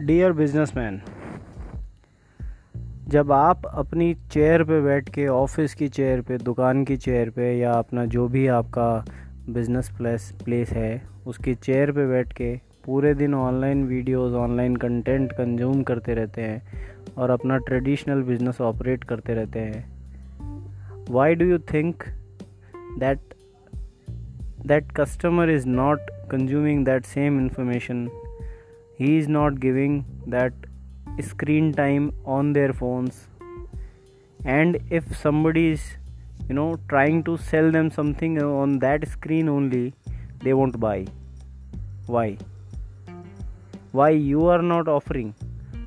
Dear businessman जब आप अपनी चेयर पे बैठ के ऑफ़िस की चेयर पे, दुकान की चेयर पे या अपना जो भी आपका बिज़नेस प्लेस प्लेस है, उसकी चेयर पे बैठ के पूरे दिन online videos online content consume करते रहते हैं और अपना ट्रेडिशनल बिज़नेस ऑपरेट करते रहते हैं why do you think that that customer is not consuming that same information he is not giving that screen time on their phones. And if somebody is you know trying to sell them something on that screen only they won't buy. Why? Why you are not offering?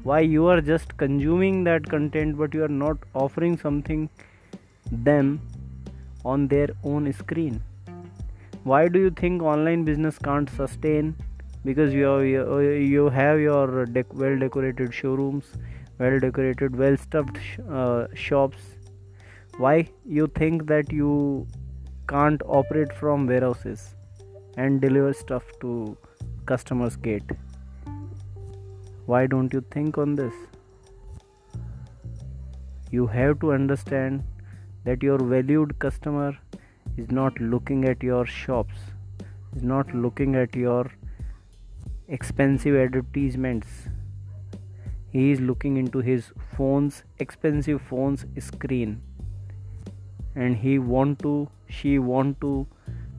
Why you are just consuming that content but you are not offering something them on their own screen? Why do you think online business can't sustain because you have, you have your dec- well decorated showrooms well decorated well stuffed sh- uh, shops. Why you think that you can't operate from warehouses and deliver stuff to customers gate? Why don't you think on this? You have to understand that your valued customer is not looking at your shops is not looking at your expensive advertisements. He is looking into his phone's expensive phone's screen. And he want to she want to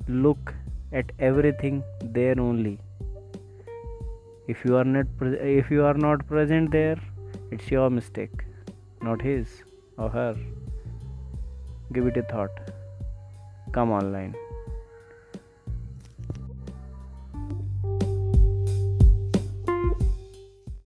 look at everything there only. If you are not pre- if you are not present there it's your mistake. Not his or her. Give it a thought. Come online